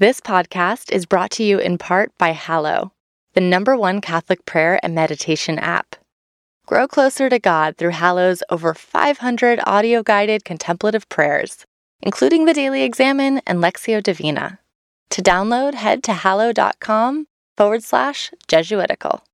This podcast is brought to you in part by Hallow, the number one Catholic prayer and meditation app. Grow closer to God through Hallow's over 500 audio guided contemplative prayers, including the Daily Examen and Lectio Divina. To download, head to hallow.com forward slash Jesuitical.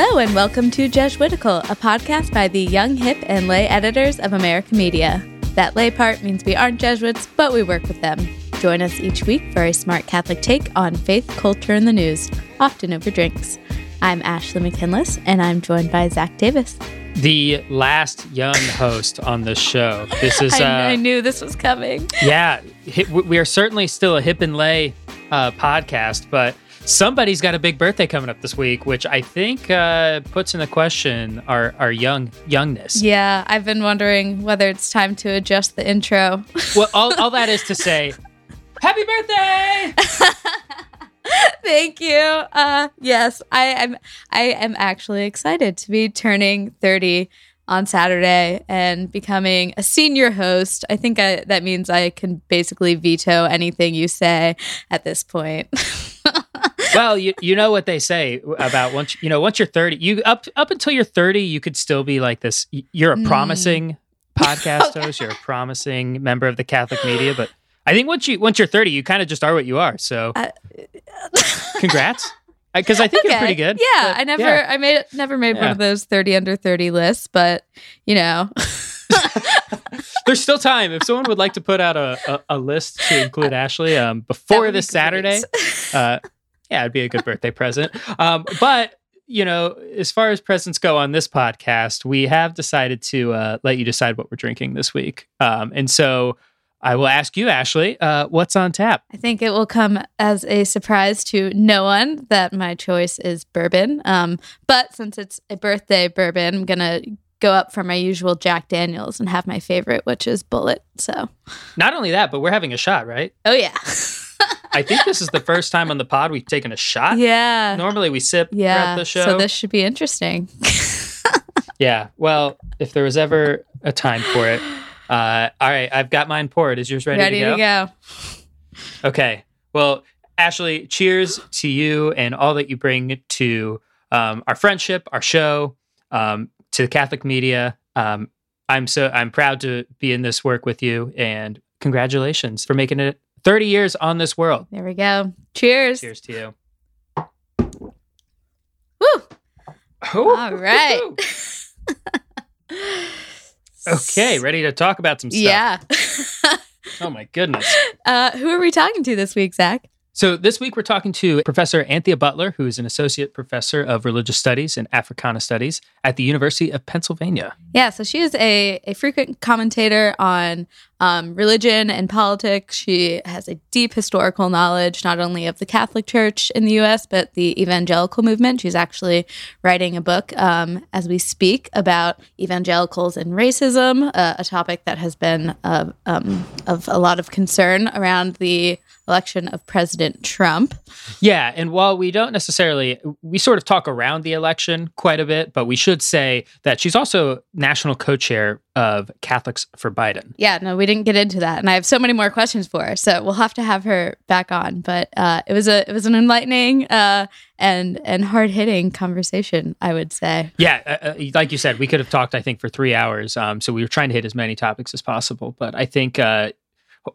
Hello, and welcome to Jesuitical, a podcast by the young, hip, and lay editors of American media. That lay part means we aren't Jesuits, but we work with them. Join us each week for a smart Catholic take on faith, culture, and the news, often over drinks. I'm Ashley McKinless, and I'm joined by Zach Davis. The last young host on the show. This is. I, Uh, I knew this was coming. yeah, we are certainly still a hip and lay uh, podcast, but somebody's got a big birthday coming up this week, which I think uh, puts into question our our young youngness. Yeah, I've been wondering whether it's time to adjust the intro. Well, all, all that is to say, happy birthday! Thank you. Uh, yes, I am. I am actually excited to be turning thirty on Saturday and becoming a senior host. I think I, that means I can basically veto anything you say at this point. well, you you know what they say about once you know once you're 30, you up up until you're 30, you could still be like this. You're a promising podcast host. You're a promising member of the Catholic media, but I think once you once you're 30, you kind of just are what you are. So, Uh, congrats, because I think you're pretty good. Yeah, I never, yeah. I made, never made one of those thirty under thirty lists, but you know, There's still time. If someone would like to put out a, a, a list to include Ashley um, before would be this Saturday, uh, yeah, it'd be a good birthday present. Um, but you know, as far as presents go on this podcast, we have decided to uh, let you decide what we're drinking this week. Um, and so I will ask you, Ashley, uh, what's on tap? I think it will come as a surprise to no one that my choice is bourbon. Um, but since it's a birthday bourbon, I'm gonna go up for my usual Jack Daniels and have my favorite, which is Bulleit. So, Not only that, but we're having a shot, right? oh yeah, I think this is the first time on the pod we've taken a shot. yeah, Normally we sip yeah. throughout the show. So this should be interesting. Yeah. Well, if there was ever a time for it. Uh, all right, I've got mine poured. Is yours ready, Ready to, go? to go. Okay. Well, Ashley, cheers to you and all that you bring to um, our friendship, our show, um, to the Catholic media. Um, I'm so I'm proud to be in this work with you, and congratulations for making it 30 years on this world. There we go. Cheers. Cheers to you. Woo. All right. okay, ready to talk about some stuff. Yeah. Oh my goodness. uh, who are we talking to this week, Zach? So this week we're talking to Professor Anthea Butler, who is an associate professor of religious studies and Africana studies at the University of Pennsylvania. Yeah, so she is a, a frequent commentator on um, religion and politics. She has a deep historical knowledge, not only of the Catholic Church in the US, but the evangelical movement. She's actually writing a book um, as we speak about evangelicals and racism, uh, a topic that has been uh, um, of a lot of concern around the election of President Trump. Yeah, and while we don't necessarily we sort of talk around the election quite a bit, but we should say that she's also national co-chair of Catholics for Biden. Yeah, no, we didn't get into that, and I have so many more questions for her. So we'll have to have her back on. But uh, it was a it was an enlightening uh, and and hard hitting conversation, I would say. Yeah, uh, uh, like you said, we could have talked I think for 3 hours. Um so we were trying to hit as many topics as possible, but I think uh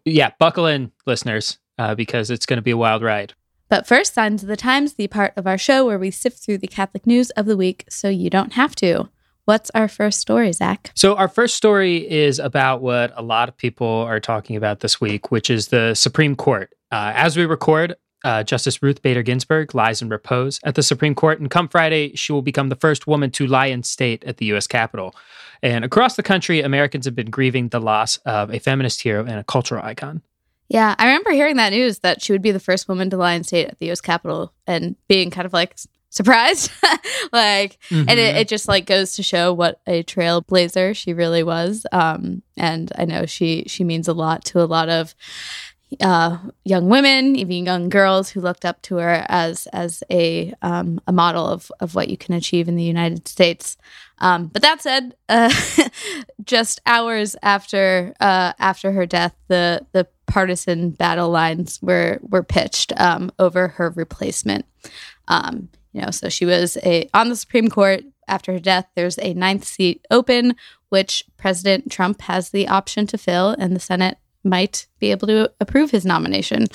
yeah, buckle in listeners uh, because it's going to be a wild ride. But first, Signs of the Times, the part of our show where we sift through the Catholic news of the week, so you don't have to. What's our first story, Zach? So, our first story is about what a lot of people are talking about this week, which is the Supreme Court. Uh, as we record, uh, Justice Ruth Bader Ginsburg lies in repose at the Supreme Court, and come Friday, she will become the first woman to lie in state at the U.S. Capitol. And across the country, Americans have been grieving the loss of a feminist hero and a cultural icon. Yeah, I remember hearing that news that she would be the first woman to lie in state at the U.S. Capitol and being kind of like surprised, like, and it, Mhm. it just like goes to show what a trailblazer she really was. Um, and I know she she means a lot to a lot of uh, young women, even young girls who looked up to her as as a um, a model of of what you can achieve in the United States. Um, but that said, uh, just hours after uh, after her death, the the partisan battle lines were were pitched um, over her replacement. Um, you know, so she was a on the Supreme Court after her death. There's a ninth seat open, which President Trump has the option to fill, and the Senate might be able to approve his nomination.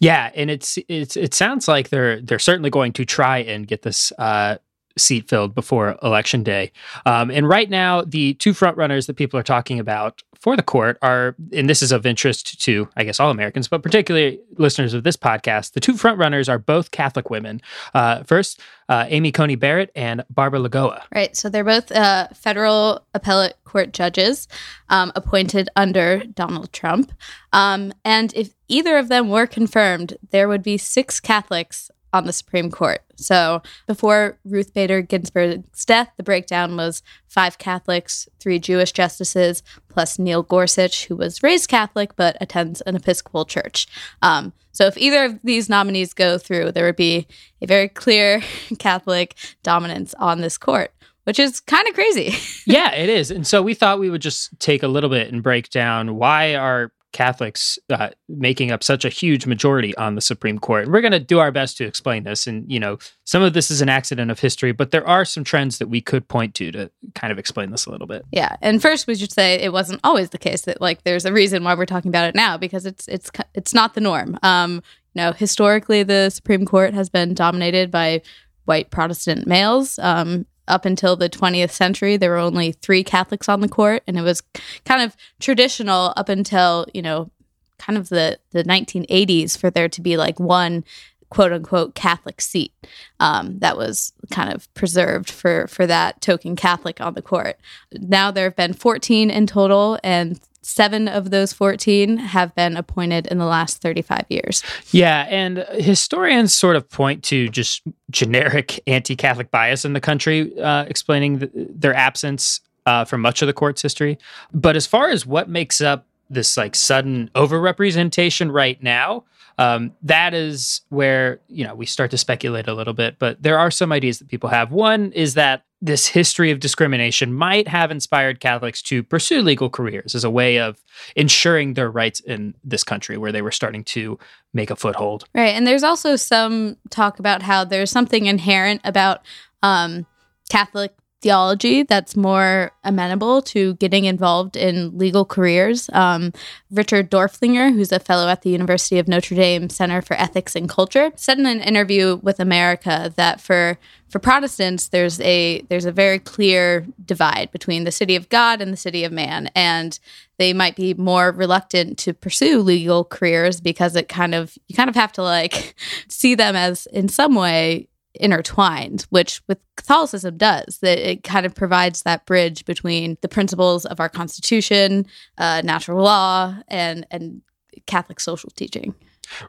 Yeah, and it's it's it sounds like they're they're certainly going to try and get this uh, seat filled before election day. Um, and right now, the two frontrunners that people are talking about for the court are, and this is of interest to, I guess, all Americans, but particularly listeners of this podcast. The two frontrunners are both Catholic women. Uh, first, uh, Amy Coney Barrett and Barbara Lagoa. Right. So they're both uh, federal appellate court judges um, appointed under Donald Trump. Um, and if either of them were confirmed, there would be six Catholics on the Supreme Court. So before Ruth Bader Ginsburg's death, the breakdown was five Catholics, three Jewish justices, plus Neil Gorsuch, who was raised Catholic but attends an Episcopal church. Um, so if either of these nominees go through, there would be a very clear Catholic dominance on this court which is kind of crazy. yeah, it is. And so we thought we would just take a little bit and break down why are Catholics uh, making up such a huge majority on the Supreme Court. And we're going to do our best to explain this. And, you know, some of this is an accident of history, but there are some trends that we could point to to kind of explain this a little bit. Yeah. And first, we should say it wasn't always the case that, like, there's a reason why we're talking about it now because it's, it's, it's not the norm. Um, you know, historically, the Supreme Court has been dominated by white Protestant males. Um, up until the 20th century, there were only three Catholics on the court, and it was kind of traditional up until you know, kind of the the 1980s for there to be like one quote unquote Catholic seat um, that was kind of preserved for for that token Catholic on the court. Now there have been 14 in total, and seven of those 14 have been appointed in the last 35 years. Yeah. And historians sort of point to just generic anti Catholic bias in the country, uh, explaining the, their absence uh, for much of the court's history. But as far as what makes up this like sudden overrepresentation right now, um, that is where you know we start to speculate a little bit. But there are some ideas that people have. One is that this history of discrimination might have inspired Catholics to pursue legal careers as a way of ensuring their rights in this country where they were starting to make a foothold. Right. And there's also some talk about how there's something inherent about um, Catholic theology that's more amenable to getting involved in legal careers. Um, Richard Doerflinger, who's a fellow at the University of Notre Dame Center for Ethics and Culture, said in an interview with America that for for Protestants, there's a there's a very clear divide between the city of God and the city of man, and they might be more reluctant to pursue legal careers because it kind of you kind of have to like see them as in some way intertwined, which with Catholicism does. That it kind of provides that bridge between the principles of our Constitution, uh, natural law, and and Catholic social teaching.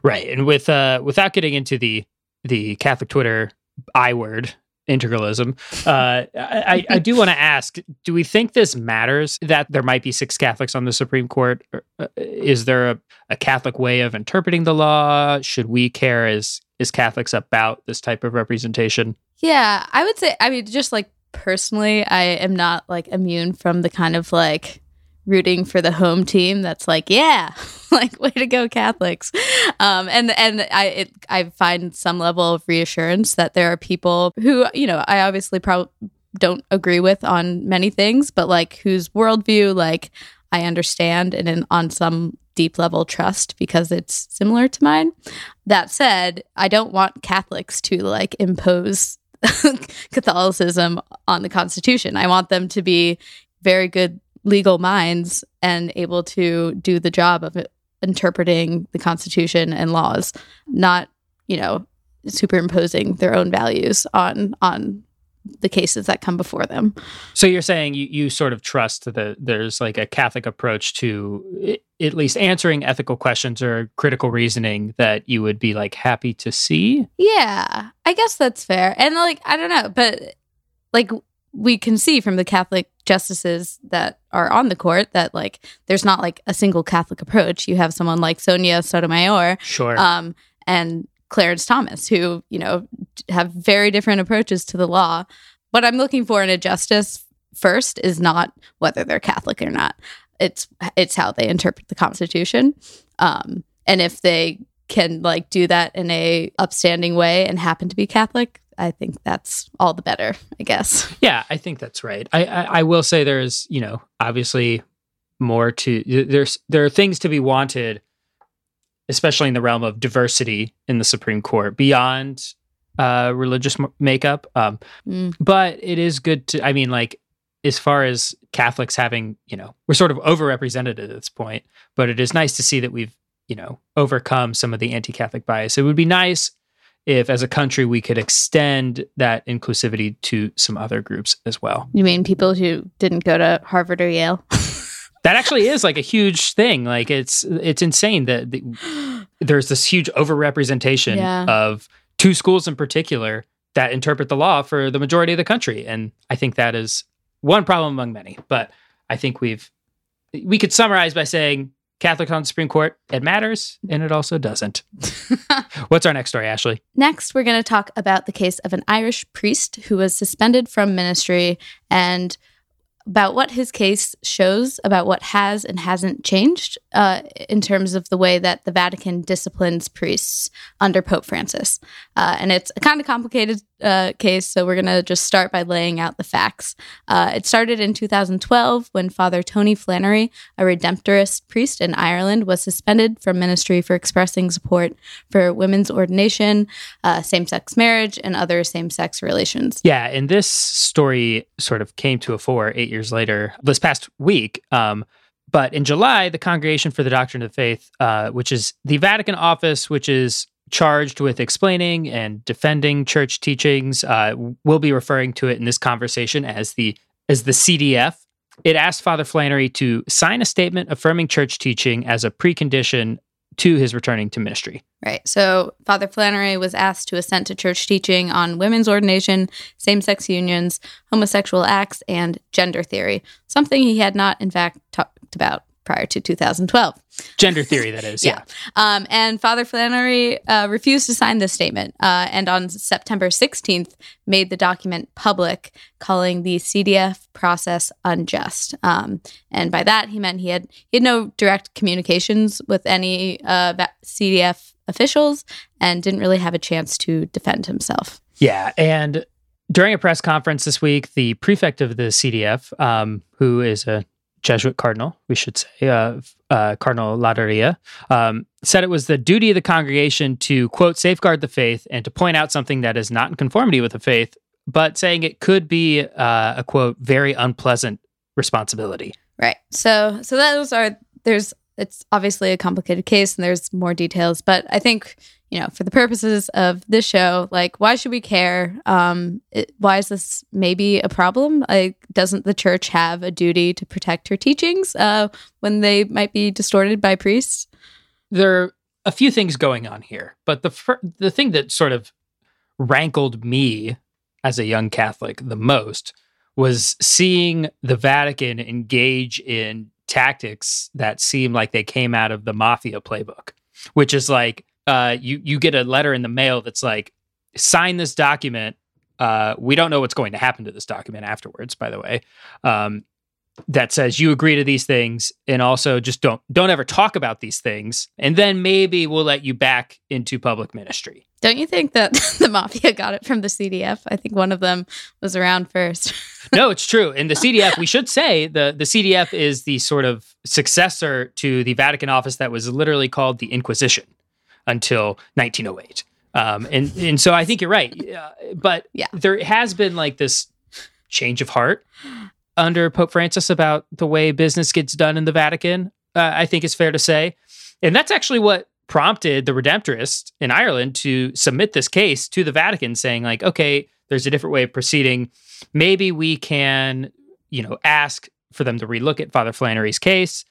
Right, and with uh, without getting into the the Catholic Twitter I word integralism. Uh, I, I, do want to ask: Do we think this matters that there might be six Catholics on the Supreme Court? Uh, is there a, a Catholic way of interpreting the law? Should we care as is Catholics about this type of representation? Yeah, I would say, I mean, just like personally, I am not like immune from the kind of like rooting for the home team that's like, yeah, like way to go Catholics. Um, and and I it, I find some level of reassurance that there are people who, you know, I obviously probably don't agree with on many things, but like whose worldview like I understand and in, on some deep level trust because it's similar to mine. That said, I don't want Catholics to like impose Catholicism on the Constitution. I want them to be very good legal minds and able to do the job of interpreting the Constitution and laws, not, you know, superimposing their own values on on the cases that come before them. So you're saying you, you sort of trust that there's like a Catholic approach to at least answering ethical questions or critical reasoning that you would be like happy to see? Yeah, I guess that's fair. And like, I don't know, but like we can see from the Catholic justices that are on the court that like there's not like a single Catholic approach. You have someone like Sonia Sotomayor, Sure. um, and Clarence Thomas, who you know have very different approaches to the law. What I'm looking for in a justice first is not whether they're Catholic or not. It's it's how they interpret the Constitution, um, and if they can like do that in a upstanding way and happen to be Catholic, I think that's all the better. I guess. Yeah, I think that's right. I, I, I will say there's, you know, obviously more to there's there are things to be wanted, especially in the realm of diversity in the Supreme Court beyond uh, religious m- makeup. Um, Mm. but it is good to. I mean, like as far as Catholics having, you know, we're sort of overrepresented at this point. But it is nice to see that we've, you know, overcome some of the anti-Catholic bias. It would be nice if as a country we could extend that inclusivity to some other groups as well. You mean people who didn't go to Harvard or Yale? That actually is like a huge thing. Like it's it's insane that the, there's this huge overrepresentation Yeah. of two schools in particular that interpret the law for the majority of the country and I think that is one problem among many. But I think we've we could summarize by saying Catholic on the Supreme Court, it matters and it also doesn't. What's our next story, Ashley? Next, we're going to talk about the case of an Irish priest who was suspended from ministry and about what his case shows about what has and hasn't changed uh, in terms of the way that the Vatican disciplines priests under Pope Francis. Uh, and it's a kind of complicated uh, case, so we're going to just start by laying out the facts. Uh, it started in 2012 when Father Tony Flannery, a Redemptorist priest in Ireland, was suspended from ministry for expressing support for women's ordination, uh, same sex marriage, and other same sex relations. Yeah, and this story sort of came to a fore eight years later, this past week. Um, but in July, the Congregation for the Doctrine of the Faith, uh, which is the Vatican office, which is charged with explaining and defending church teachings, uh, we'll be referring to it in this conversation as the as the CDF. It asked Father Flannery to sign a statement affirming church teaching as a precondition to his returning to ministry. Right. So Father Flannery was asked to assent to church teaching on women's ordination, same sex unions, homosexual acts, and gender theory, something he had not, in fact, talked about prior to 2012. Gender theory, that is. Yeah. Um, and Father Flannery uh, refused to sign this statement, uh, and on September 16th, made the document public, calling the CDF process unjust. Um, and by that, he meant he had he had no direct communications with any uh, CDF officials, and didn't really have a chance to defend himself. Yeah, and during a press conference this week, the prefect of the CDF, um, who is a Jesuit cardinal, we should say, uh, uh, Cardinal Ladaria, um, said it was the duty of the congregation to quote safeguard the faith and to point out something that is not in conformity with the faith, but saying it could be uh, a quote very unpleasant responsibility. Right. So so those are there's it's obviously a complicated case and there's more details, but I think you know for the purposes of this show, like why should we care? Um, it, why is this maybe a problem? Like, doesn't the church have a duty to protect her teachings uh, when they might be distorted by priests? there are a few things going on here, but the fir- the thing that sort of rankled me as a young Catholic the most was seeing the Vatican engage in tactics that seem like they came out of the mafia playbook, which is like uh, you you get a letter in the mail that's like sign this document. Uh, we don't know what's going to happen to this document afterwards, by the way. Um, that says you agree to these things and also just don't don't ever talk about these things and then maybe we'll let you back into public ministry Don't you think that the mafia got it from the CDF? I think one of them was around first. no it's true and the cdf we should say the the cdf is the sort of successor to the vatican office that was literally called the inquisition until 1908 um, and and so i think you're right uh, but Yeah. there has been like this change of heart under Pope Francis about the way business gets done in the Vatican. Uh, I think it's fair to say, and that's actually what prompted the Redemptorists in Ireland to submit this case to the Vatican, saying like, okay, there's a different way of proceeding. Maybe we can, you know, ask for them to relook at Father Flannery's case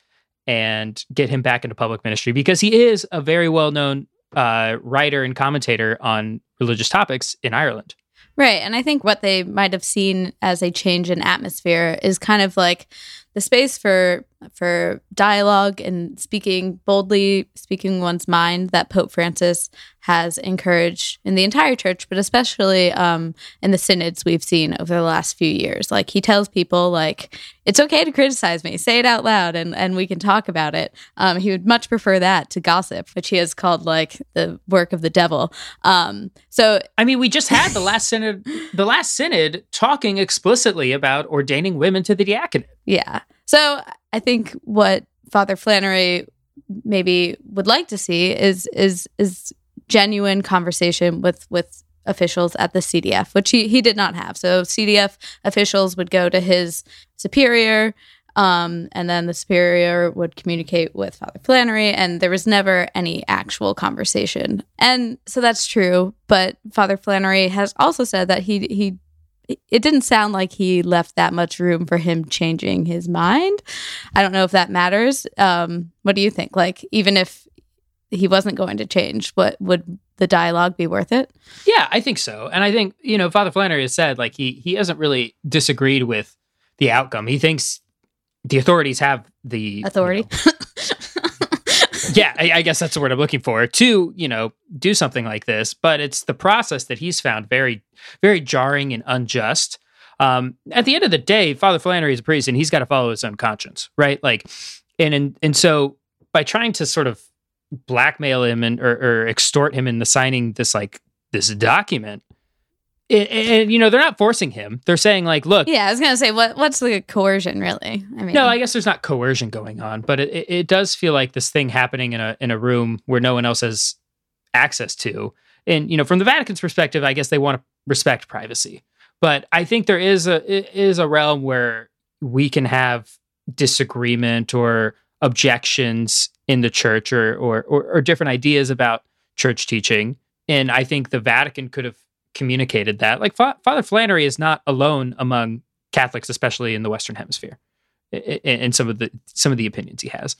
and get him back into public ministry because he is a very well known uh, writer and commentator on religious topics in Ireland. Right. And I think what they might have seen as a change in atmosphere is kind of like the space for for dialogue and speaking boldly, speaking one's mind that Pope Francis has encouraged in the entire church, but especially um, in the synods we've seen over the last few years. Like he tells people, like it's okay to criticize me, say it out loud, and and we can talk about it. Um, he would much prefer that to gossip, which he has called like the work of the devil. Um, so I mean, we just had the last synod, the last synod talking explicitly about ordaining women to the diaconate. Yeah. So I think what Father Flannery maybe would like to see is is is genuine conversation with with officials at the CDF, which he, he did not have. So CDF officials would go to his superior, um, and then the superior would communicate with Father Flannery, and there was never any actual conversation. And so that's true. But Father Flannery has also said that he he it didn't sound like he left that much room for him changing his mind. I don't know if that matters. Um, what do you think? Like, even if he wasn't going to change, what would the dialogue be worth it? Yeah, I think so. And I think, you know, Father Flannery has said like he he hasn't really disagreed with the outcome. He thinks the authorities have the authority. You know, yeah, I, I, guess that's the word I'm looking for to, you know, do something like this. But it's the process that he's found very, very jarring and unjust. Um, at the end of the day, Father Flannery is a priest and he's got to follow his own conscience, right? Like, and and, and so by trying to sort of blackmail him and or, or extort him into signing this like this document, and, and, you know they're not forcing him. They're saying like look yeah i was gonna say what what's the coercion really? I mean no i guess there's not coercion going on but it, it does feel like this thing happening in a in a room where no one else has access to. And you know from the vatican's perspective i guess they want to respect privacy. But i think there is a is a realm where we can have disagreement or objections in the church or or, or, or different ideas about church teaching. And i think the vatican could have communicated that. Like Fa- Father Flannery is not alone among Catholics, especially in the Western Hemisphere, in, some of the some of the opinions he has,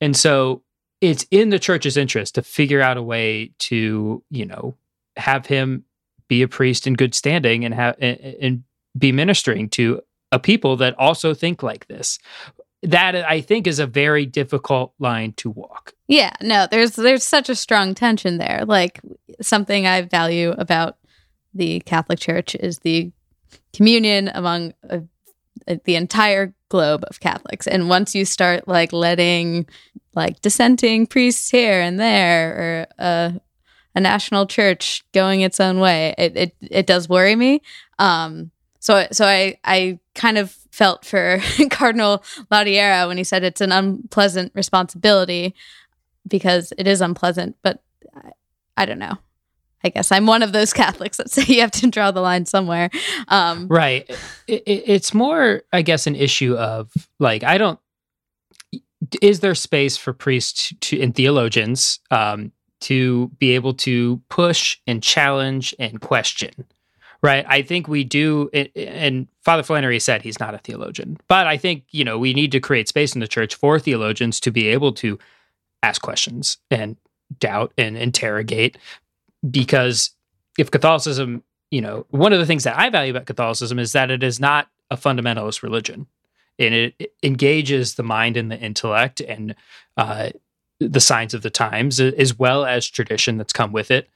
and so it's in the church's interest to figure out a way to you know have him be a priest in good standing and have and, and be ministering to a people that also think like this that I think is a very difficult line to walk. Yeah, no, there's there's such a strong tension there. Like something I value about the Catholic Church is the communion among uh, the entire globe of Catholics. And once you start like letting like dissenting priests here and there or uh, a national church going its own way, it it, it does worry me. Um, so so I I kind of felt for Cardinal Ladaria when he said it's an unpleasant responsibility because it is unpleasant, but I, I don't know. I guess I'm one of those Catholics that say you have to draw the line somewhere. Um, right. It, it, it's more, I guess, an issue of like, I don't, is there space for priests to, and theologians um, to be able to push and challenge and question? Right. I think we do. And Father Flannery said he's not a theologian, but I think, you know, we need to create space in the church for theologians to be able to ask questions and doubt and interrogate because if Catholicism, you know, one of the things that I value about Catholicism is that it is not a fundamentalist religion, and it, it engages the mind and the intellect and uh, the signs of the times, as well as tradition that's come with it.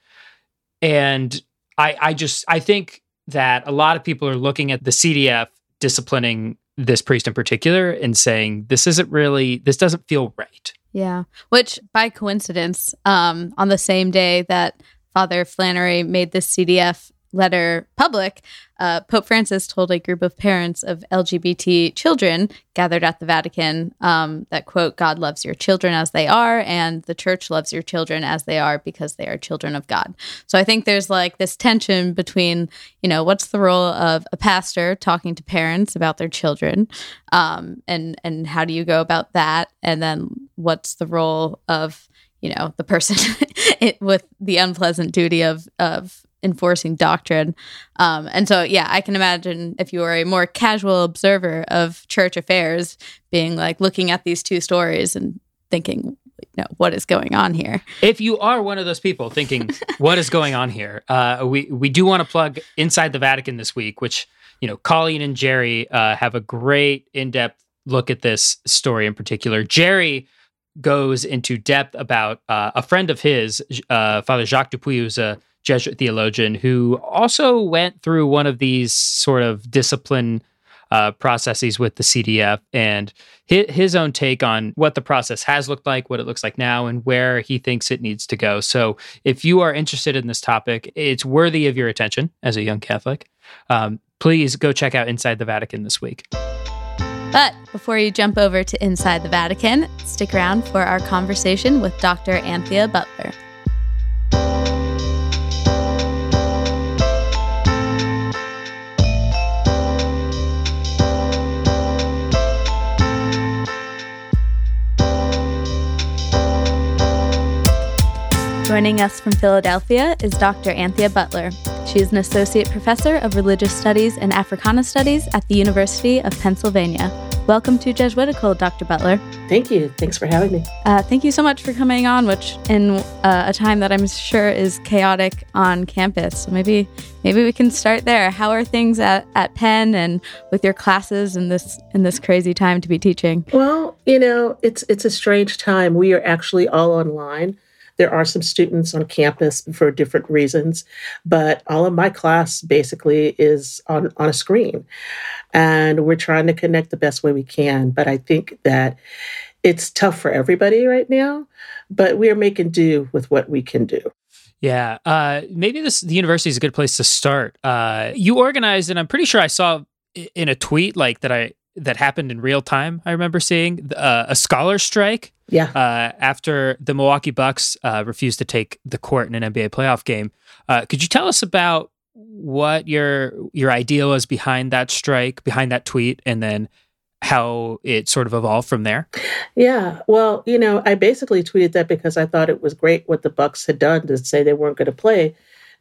And I, I just, I think that a lot of people are looking at the CDF disciplining this priest in particular and saying this isn't really, this doesn't feel right. Yeah, which by coincidence, um, on the same day that Father Flannery made this CDF letter public, uh, Pope Francis told a group of parents of LGBT children gathered at the Vatican um, that, quote, God loves your children as they are, and the church loves your children as they are because they are children of God. So I think there's like this tension between, you know, what's the role of a pastor talking to parents about their children, um, and and how do you go about that, and then what's the role of you know the person it, with the unpleasant duty of of enforcing doctrine um, and so yeah i can imagine if you were a more casual observer of church affairs being like looking at these two stories and thinking you know, what is going on here? If you are one of those people thinking, what is going on here? Uh, we, we do want to plug Inside the Vatican this week, which, you know, Colleen and Jerry uh, have a great in depth look at this story in particular. Jerry goes into depth about uh, a friend of his, uh, Father Jacques Dupuis, who's a Jesuit theologian who also went through one of these sort of discipline uh, processes with the CDF and his, his own take on what the process has looked like, what it looks like now, and where he thinks it needs to go. So, if you are interested in this topic, it's worthy of your attention as a young Catholic. Um, please go check out Inside the Vatican this week. But before you jump over to Inside the Vatican, stick around for our conversation with Dr. Anthea Butler. Joining us from Philadelphia is Dr. Anthea Butler. She is an associate professor of religious studies and Africana studies at the University of Pennsylvania. Welcome to Jesuitical, Dr. Butler. Thank you. Thanks for having me. Uh, thank you so much for coming on, which in uh, a time that I'm sure is chaotic on campus. So maybe maybe we can start there. How are things at, at Penn and with your classes in this in this crazy time to be teaching? Well, you know, it's it's a strange time. We are actually all online. There are some students on campus for different reasons, but all of my class basically is on, on a screen. And we're trying to connect the best way we can. But I think that it's tough for everybody right now, but we are making do with what we can do. Yeah, uh, maybe this the university is a good place to start. Uh, you organized, and I'm pretty sure I saw in a tweet like that I that happened in real time. I remember seeing uh, a scholar strike. Yeah. Uh, after the Milwaukee Bucks uh, refused to take the court in an NBA playoff game, uh, could you tell us about what your your idea was behind that strike, behind that tweet, and then how it sort of evolved from there? Yeah. Well, you know, I basically tweeted that because I thought it was great what the Bucks had done to say they weren't going to play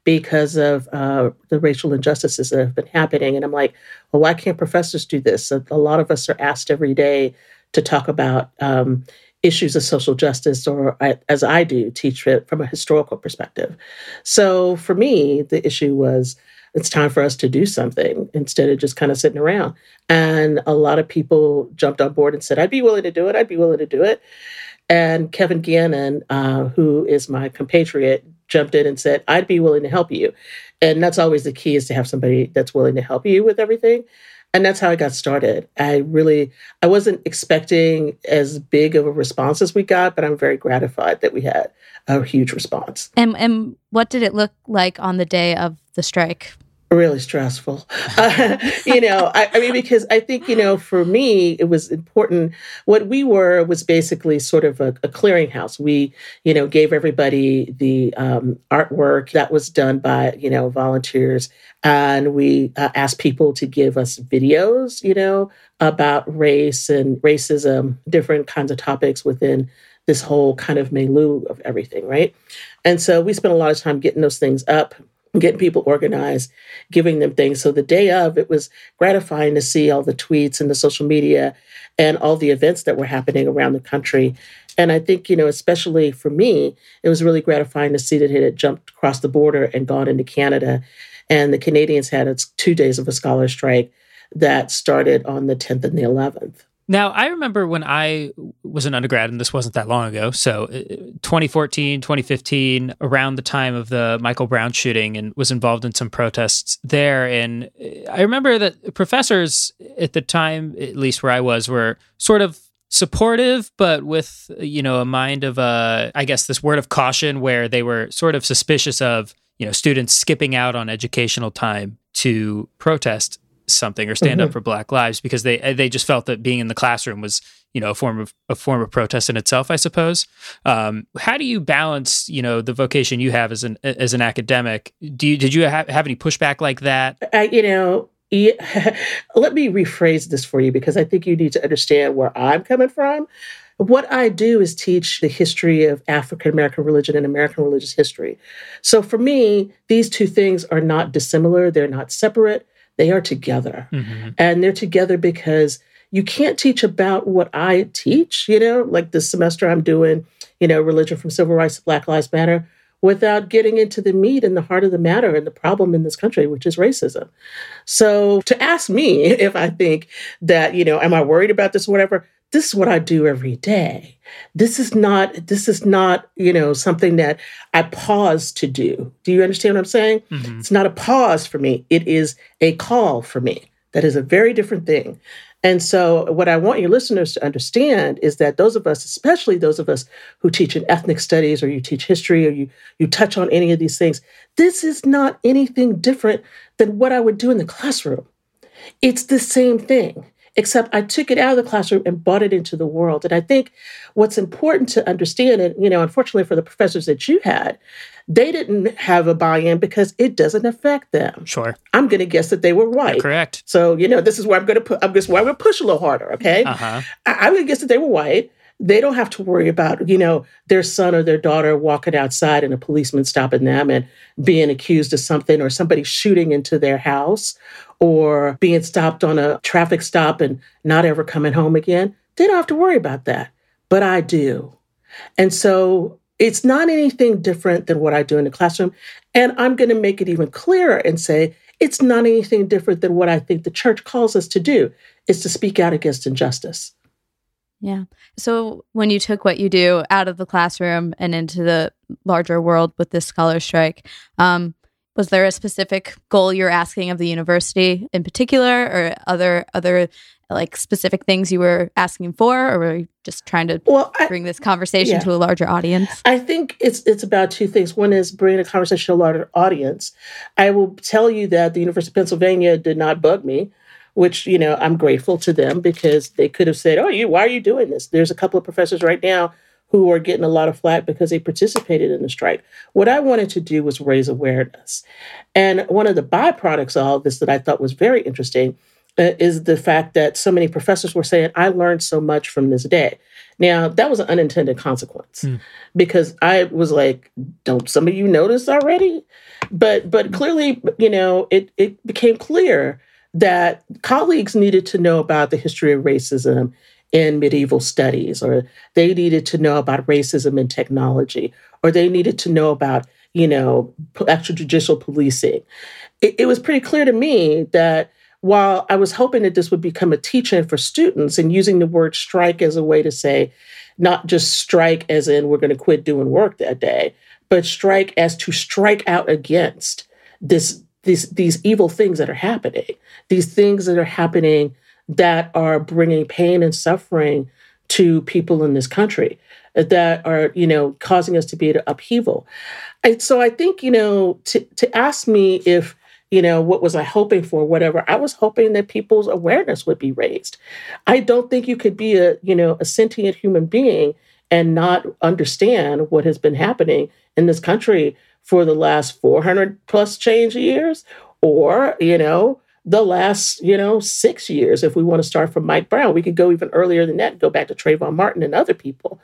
because of uh, the racial injustices that have been happening. And I'm like, well, why can't professors do this? A, a lot of us are asked every day to talk about um, issues of social justice, or I, as I do, teach it from a historical perspective. So for me, the issue was it's time for us to do something instead of just kind of sitting around. And a lot of people jumped on board and said, I'd be willing to do it. I'd be willing to do it. And Kevin Gannon, uh, who is my compatriot, jumped in and said, I'd be willing to help you. And that's always the key is to have somebody that's willing to help you with everything. And that's how I got started. I really I wasn't expecting as big of a response as we got, but I'm very gratified that we had a huge response. And and what did it look like on the day of the strike? Really stressful. Uh, you know, I, I, mean, because I think, you know, for me, it was important. What we were was basically sort of a, a clearinghouse. We, you know, gave everybody the um, artwork that was done by, you know, volunteers. And we uh, asked people to give us videos, you know, about race and racism, different kinds of topics within this whole kind of milieu of everything, right? And so we spent a lot of time getting those things up getting people organized, giving them things. So the day of, it was gratifying to see all the tweets and the social media and all the events that were happening around the country. And I think, you know, especially for me, it was really gratifying to see that it had jumped across the border and gone into Canada. And the Canadians had its two days of a scholar strike that started on the 10th and the 11th. Now, I remember when I was an undergrad, and this wasn't that long ago. So, uh, 2014, 2015, around the time of the Michael Brown shooting, and was involved in some protests there. And uh, I remember that professors at the time, at least where I was, were sort of supportive, but with, you know, a mind of, uh, I guess, this word of caution where they were sort of suspicious of, you know, students skipping out on educational time to protest something or stand mm-hmm. up for Black Lives because they uh, they just felt that being in the classroom was you know a form of a form of protest in itself. I suppose. Um, how do you balance you know the vocation you have as an as an academic? Do you did you have, have any pushback like that? I, you know. Yeah, let me rephrase this for you because I think you need to understand where I'm coming from. What I do is teach the history of African American religion and American religious history. So for me, these two things are not dissimilar, they're not separate they are together. Mm-hmm. And they're together because, you can't teach about what I teach, you know, like this semester I'm doing, you know, religion from civil rights to Black Lives Matter without getting into the meat and the heart of the matter and the problem in this country, which is racism. So to ask me if I think that, you know, am I worried about this or whatever? This is what I do every day. This is not, this is not, you know, something that I pause to do. Do you understand what I'm saying? Mm-hmm. It's not a pause for me. It is a call for me. That is a very different thing. And so, what I want your listeners to understand is that those of us, especially those of us who teach in ethnic studies or you teach history or you, you touch on any of these things, this is not anything different than what I would do in the classroom. It's the same thing, except I took it out of the classroom and brought it into the world. And I think what's important to understand, and you know, unfortunately for the professors that you had, they didn't have a buy-in because it doesn't affect them. Sure. I'm going to guess that they were white. You're correct. So you know, this is where I'm going to put. I'm just going to push a little harder. Okay. Uh-huh. I, am going to guess that they were white. They don't have to worry about you know their son or their daughter walking outside and a policeman stopping them and being accused of something or somebody shooting into their house or being stopped on a traffic stop and not ever coming home again. They don't have to worry about that, but I do. And so it's not anything different than what I do in the classroom. And I'm going to make it even clearer and say it's not anything different than what I think the church calls us to do is to speak out against injustice. Yeah. So when you took what you do out of the classroom and into the larger world with this scholar strike, um, was there a specific goal you're asking of the university in particular or other other like specific things you were asking for or were you just trying to well, I, bring this conversation yeah. to a larger audience i think it's it's about two things one is bringing a conversation to a larger audience i will tell you that the university of pennsylvania did not bug me which you know i'm grateful to them because they could have said oh you why are you doing this there's a couple of professors right now who are getting a lot of flack because they participated in the strike. What I wanted to do was raise awareness. And one of the byproducts of all this that I thought was very interesting uh, is the fact that so many professors were saying, I learned so much from this day. Now, that was an unintended consequence mm. because I was like, don't some of you notice already? But but clearly, you know, it, it became clear that colleagues needed to know about the history of racism in medieval studies, or they needed to know about racism in technology, or they needed to know about, you know, extrajudicial policing. It, it was pretty clear to me that while I was hoping that this would become a teaching for students and using the word strike as a way to say, not just strike as in we're going to quit doing work that day, but strike as to strike out against this these these evil things that are happening, these things that are happening that are bringing pain and suffering to people in this country uh, that are you know causing us to be at upheaval. And so i think you know to, to ask me if you know what was i hoping for whatever i was hoping that people's awareness would be raised. I don't think you could be a you know a sentient human being and not understand what has been happening in this country for the last 400 plus change years or you know the last, you know, six years. If we want to start from Mike Brown, we could go even earlier than that, go back to Trayvon Martin and other people.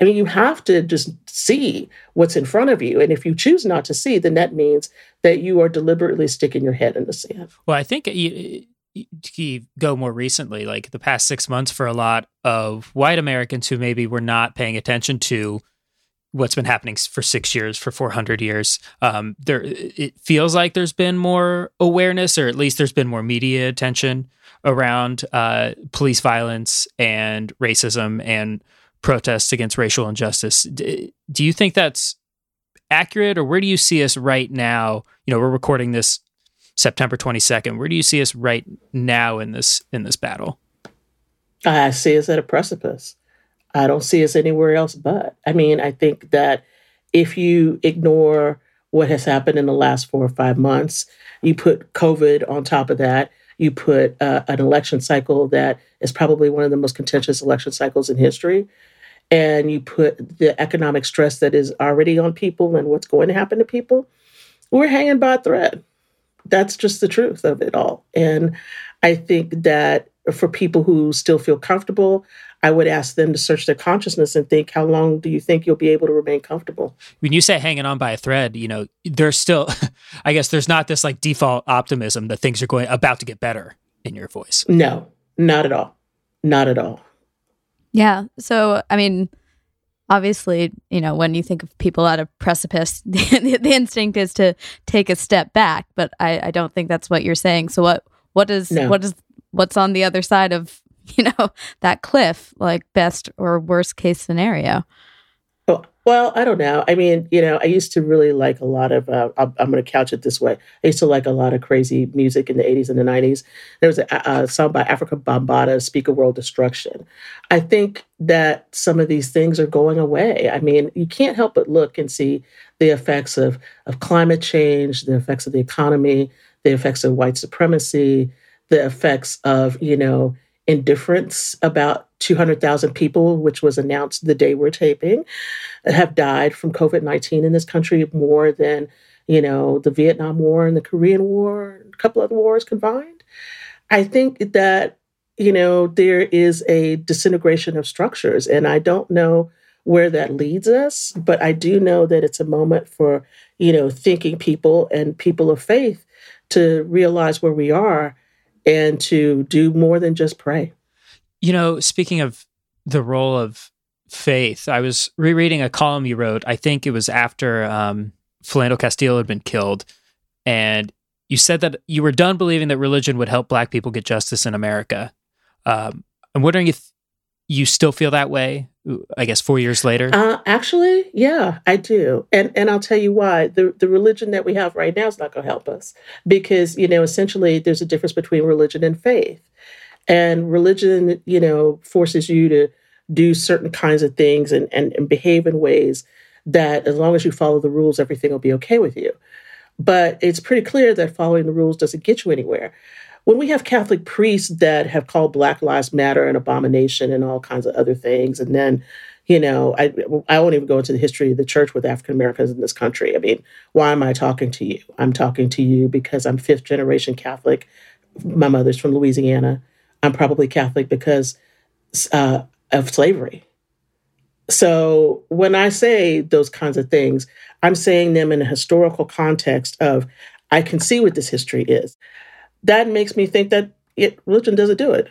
I mean, you have to just see what's in front of you. And if you choose not to see, then that means that you are deliberately sticking your head in the sand. Well, I think uh, you, uh, you go more recently, like the past six months, for a lot of white Americans who maybe were not paying attention to what's been happening for six years, for 400 years. Um, there, it feels like there's been more awareness, or at least there's been more media attention around uh, police violence and racism and protests against racial injustice. D- do you think that's accurate, or where do you see us right now? You know, we're recording this September 22nd. Where do you see us right now in this in this battle? I see us at a precipice. I don't see us anywhere else but. I mean, I think that if you ignore what has happened in the last four or five months, you put COVID on top of that, you put uh, an election cycle that is probably one of the most contentious election cycles in history, and you put the economic stress that is already on people and what's going to happen to people, we're hanging by a thread. That's just the truth of it all. And I think that for people who still feel comfortable, I would ask them to search their consciousness and think, how long do you think you'll be able to remain comfortable? When you say hanging on by a thread, you know, there's still, I guess there's not this like default optimism that things are going about to get better in your voice. No, not at all. not at all. Yeah. So, I mean, obviously, you know, when you think of people at a precipice, the, the instinct is to take a step back. But I, I don't think that's what you're saying. So, what what does, no. what is what's on the other side of you know that cliff? Like best or worst case scenario? Well, I don't know. I mean, you know, I used to really like a lot of, uh, I'm, I'm going to couch it this way. I used to like a lot of crazy music in the 80s and the 90s. There was a, a song by Afrika Bambaataa, Speak of World Destruction. I think that some of these things are going away. I mean, you can't help but look and see the effects of, of climate change, the effects of the economy, the effects of white supremacy, the effects of, you know, indifference about 200,000 people, which was announced the day we're taping, have died from COVID 19 in this country more than, you know, the Vietnam War and the Korean War, a couple other wars combined. I think that, you know, there is a disintegration of structures, and I don't know where that leads us, but I do know that it's a moment for, you know, thinking people and people of faith to realize where we are and to do more than just pray. You know, speaking of the role of faith, I was rereading a column you wrote. I think it was after um, Philando Castile had been killed. And you said that you were done believing that religion would help Black people get justice in America. Um, I'm wondering if you still feel that way I guess four years later? Uh, actually, yeah, I do, and and I'll tell you why. the The religion that we have right now is not going to help us because you know essentially there's a difference between religion and faith, and religion you know forces you to do certain kinds of things and and, and behave in ways that as long as you follow the rules, everything will be okay with you. But it's pretty clear that following the rules doesn't get you anywhere when we have Catholic priests that have called Black Lives Matter an abomination and all kinds of other things, and then, you know, I I won't even go into the history of the church with African Americans in this country. I mean, why am I talking to you? I'm talking to you because I'm fifth generation Catholic. My mother's from Louisiana. I'm probably Catholic because uh, of slavery. So when I say those kinds of things, I'm saying them in a historical context of I can see what this history is that makes me think that it, religion doesn't do it.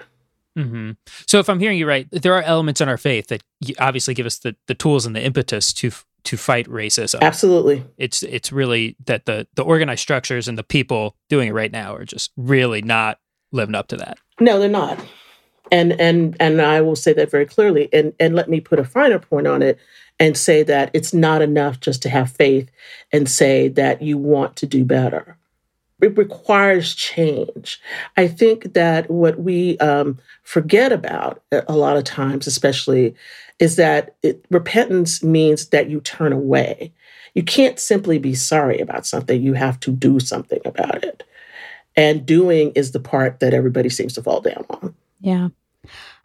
Mm-hmm. So, if I'm hearing you right, there are elements in our faith that obviously give us the, the tools and the impetus to to fight racism. Absolutely, it's it's really that the the organized structures and the people doing it right now are just really not living up to that. No, they're not. And and and I will say that very clearly. And and let me put a finer point on it and say that it's not enough just to have faith and say that you want to do better it requires change. I think that what we um, forget about a lot of times, especially, is that it, repentance means that you turn away. You can't simply be sorry about something, you have to do something about it. And doing is the part that everybody seems to fall down on. Yeah.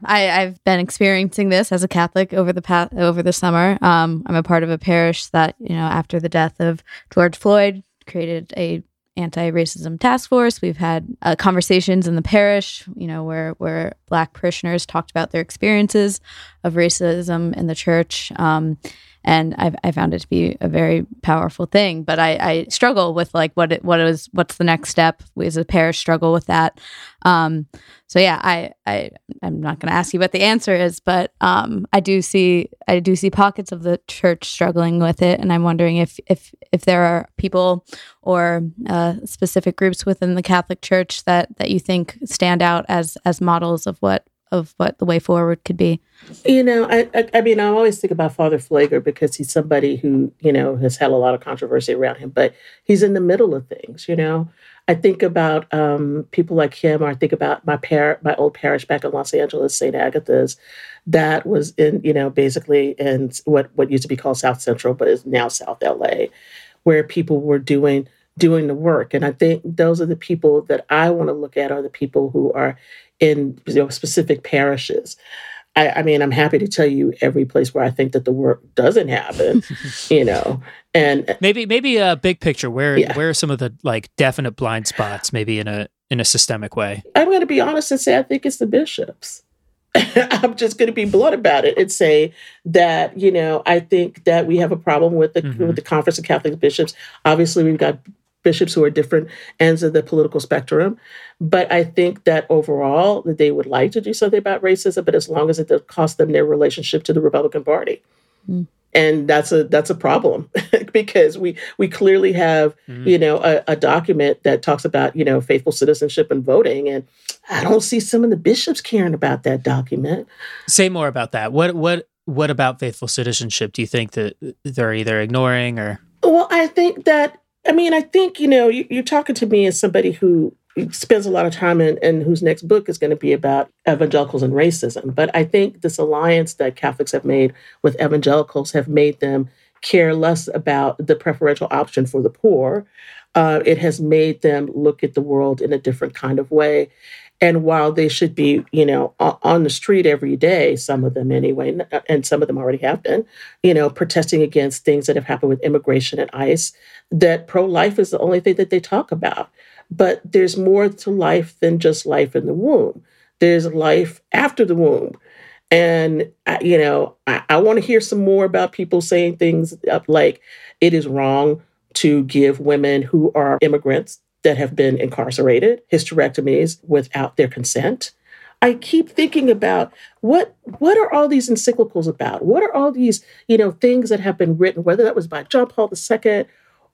I, have been experiencing this as a Catholic over the past over the summer. Um, I'm a part of a parish that you know after the death of George Floyd created a anti-racism task force. We've had uh, conversations in the parish, you know, where where Black parishioners talked about their experiences of racism in the church. Um, and I've, I found it to be a very powerful thing. But I, I struggle with like what it, what is what's the next step? We as a parish struggle with that. Um, so yeah, I, I I'm not going to ask you what the answer is, but um, I do see I do see pockets of the church struggling with it, and I'm wondering if if if there are people or uh, specific groups within the Catholic Church that that you think stand out as as models of what of what the way forward could be? You know, I, I, I mean, I always think about Father Pfleger because he's somebody who you know has had a lot of controversy around him, but he's in the middle of things. You know, I think about um, people like him, or I think about my par- my old parish back in Los Angeles, St. Agatha's, that was in you know basically in what what used to be called South Central, but is now South LA, where people were doing doing the work. And I think those are the people that I want to look at are the people who are in you know, specific parishes. I, I, mean, I'm happy to tell you every place where I think that the work doesn't happen, you know, and maybe maybe a big picture where yeah. where are some of the like definite blind spots, maybe in a in a systemic way. I'm going to be honest and say I think it's the bishops. I'm just going to be blunt about it and say that you know I think that we have a problem with the mm-hmm. with the Conference of Catholic Bishops. Obviously, we've got bishops who are different ends of the political spectrum. But I think that overall, that they would like to do something about racism, but as long as it doesn't cost them their relationship to the Republican Party. Mm. And that's a that's a problem because we we clearly have mm. you know a, a document that talks about you know faithful citizenship and voting, and I don't see some of the bishops caring about that document. Say more about that. What what what about faithful citizenship? Do you think that they're either ignoring or? Well, I think that I mean, I think, you know, you, are talking to me as somebody who spends a lot of time in, and whose next book is going to be about evangelicals and racism. But I think this alliance that Catholics have made with evangelicals have made them care less about the preferential option for the poor. Uh, it has made them look at the world in a different kind of way. And while they should be, you know, on the street every day, some of them anyway, uh, and some of them already have been, you know, protesting against things that have happened with immigration and ICE, that pro life is the only thing that they talk about. But there's more to life than just life in the womb, there's life after the womb. And, uh, you know, I, I want to hear some more about people saying things uh, like it is wrong to give women who are immigrants that have been incarcerated, hysterectomies without their consent. I keep thinking about what what are all these encyclicals about? What are all these, you know, things that have been written, whether that was by John Paul II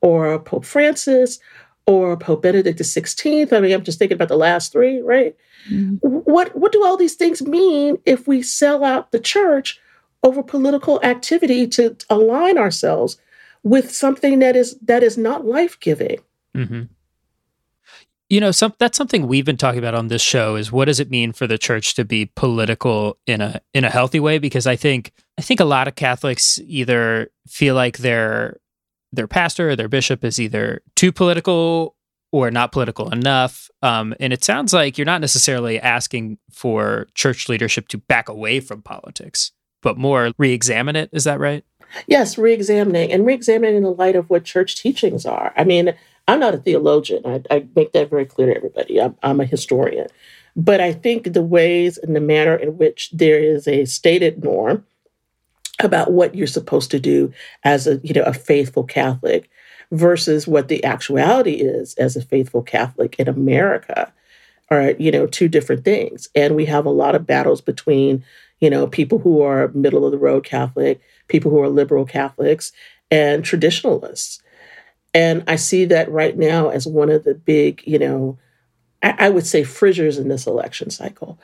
or Pope Francis or Pope Benedict XVI. I mean, I'm just thinking about the last three, right? Mm-hmm. What what do all these things mean if we sell out the church over political activity to align ourselves with something that is that is not life giving? Mm-hmm you know some that's something we've been talking about on this show is what does it mean for the church to be political in a in a healthy way? Because i think i think a lot of catholics either feel like their their pastor or their bishop is either too political or not political enough. Um, and it sounds like you're not necessarily asking for church leadership to back away from politics but more re-examine it. Is that right? Yes re-examining and re-examining in the light of what church teachings are. I mean I'm not a theologian. I, I make that very clear to everybody. I'm, I'm a historian. But I think the ways and the manner in which there is a stated norm about what you're supposed to do as a you know a faithful Catholic versus what the actuality is as a faithful Catholic in America are you know two different things. And we have a lot of battles between you know people who are middle of the road Catholic, people who are liberal Catholics, and traditionalists. And I see that right now as one of the big, you know, I, I would say fissures in this election cycle.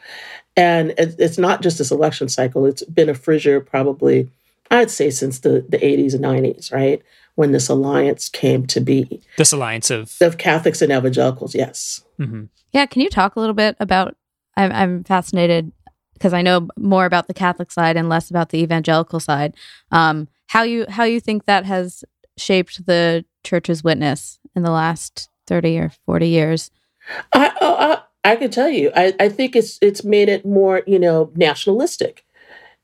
And it, it's not just this election cycle, it's been a fissure probably, I'd say, since the, the 80s and 90s, right? When this alliance came to be. This alliance of of Catholics and evangelicals, yes. Mm-hmm. Yeah, can you talk a little bit about? I'm, I'm fascinated because I know more about the Catholic side and less about the evangelical side. Um, how you how you think that has shaped the church's witness in the last 30 or 40 years? I, oh, I, I can tell you, I, I think it's it's made it more, you know, nationalistic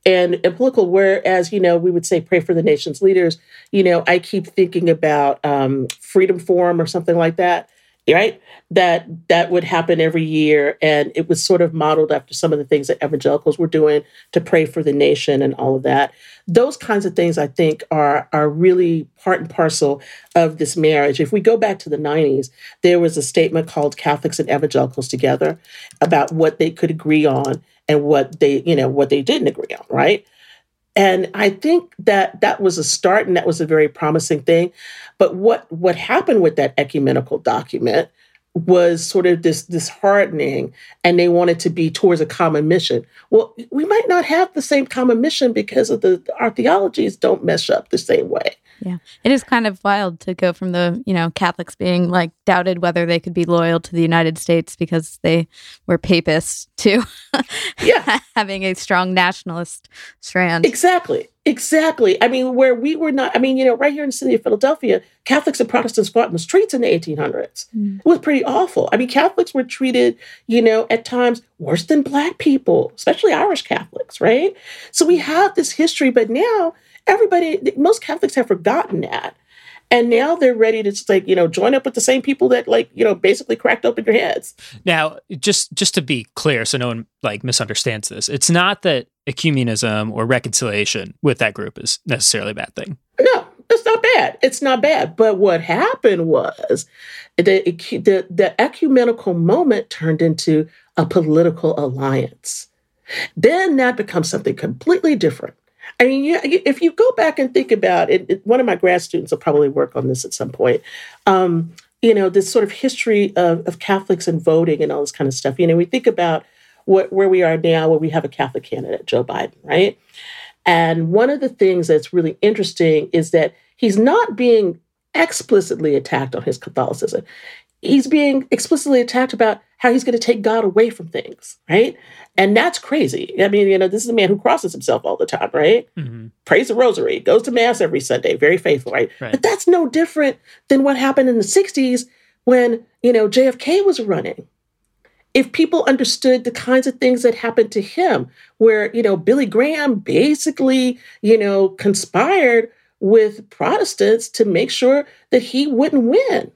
and, and political. Whereas, you know, we would say pray for the nation's leaders. You know, I keep thinking about um, Freedom Forum or something like that right? That that would happen every year and it was sort of modeled after some of the things that evangelicals were doing to pray for the nation and all of that. Those kinds of things i think are are really part and parcel of this marriage. If we go back to the 90s there was a statement called catholics and evangelicals together about what they could agree on and what they you know what they didn't agree on right and I think that that was a start and that was a very promising thing. But what, what happened with that ecumenical document was sort of this hardening and they wanted to be towards a common mission well we might not have the same common mission because of the our theologies don't mesh up the same way yeah. It is kind of wild to go from the, you know, Catholics being like doubted whether they could be loyal to the United States because they were papists to yeah. having a strong nationalist strand. Exactly. Exactly. I mean, where we were not, I mean, you know, right here in the city of Philadelphia, Catholics and Protestants fought in the streets in the 1800s. Mm. It was pretty awful. I mean, Catholics were treated, you know, at times worse than Black people, especially Irish Catholics, right? So we have this history, but now everybody, most Catholics have forgotten that. And now they're ready to just like, you know, join up with the same people that like, you know, basically cracked open your heads. Now, just just to be clear, so no one like misunderstands this, it's not that ecumenism or reconciliation with that group is necessarily a bad thing. No, it's not bad. It's not bad. But what happened was the, the, the ecumenical moment turned into a political alliance. Then that becomes something completely different. I mean, if you go back and think about it, it, one of my grad students will probably work on this at some point. Um, you know, this sort of history of, of Catholics and voting and all this kind of stuff. You know, we think about what, where we are now, where we have a Catholic candidate, Joe Biden, right? And one of the things that's really interesting is that he's not being explicitly attacked on his Catholicism. He's being explicitly attacked about how he's going to take God away from things, right? And that's crazy. I mean, you know, this is a man who crosses himself all the time, right? Mm-hmm. Prays the rosary, goes to mass every Sunday, very faithful, right? right? But that's no different than what happened in the 60s when, you know, JFK was running if people understood the kinds of things that happened to him, where, you know, Billy Graham basically, you know, conspired with Protestants to make sure that he wouldn't win.